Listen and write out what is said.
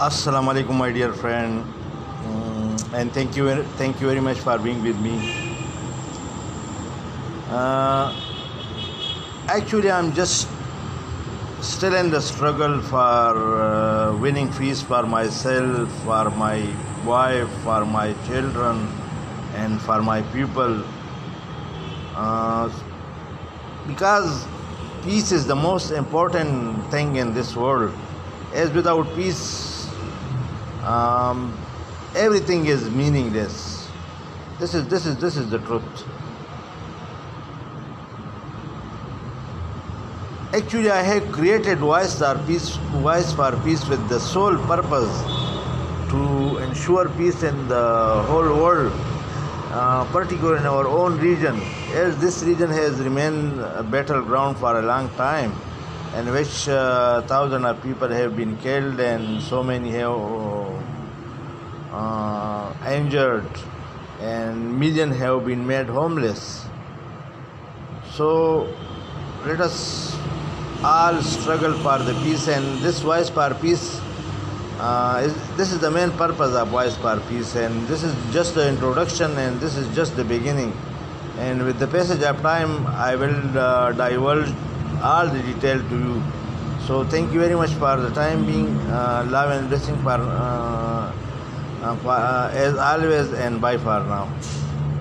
Assalamu alaikum, my dear friend, Mm, and thank you, thank you very much for being with me. Uh, actually, I'm just still in the struggle for uh, winning fees for myself, for my wife, for my children, and for my people. Uh, because peace is the most important thing in this world. As without peace, um, everything is meaningless. This is this is this is the truth. Actually, I have created Voice for Peace, Voice for Peace with the sole purpose to ensure peace in the whole world, uh, particularly in our own region, as this region has remained a battleground for a long time, in which uh, thousands of people have been killed and so many have uh, injured, and millions have been made homeless. So let us all struggle for the peace, and this voice for peace. Uh, is, this is the main purpose of Voice for Peace, and this is just the introduction, and this is just the beginning. And with the passage of time, I will uh, divulge all the detail to you. So, thank you very much for the time being. Uh, love and blessing for, uh, uh, for uh, as always, and bye for now.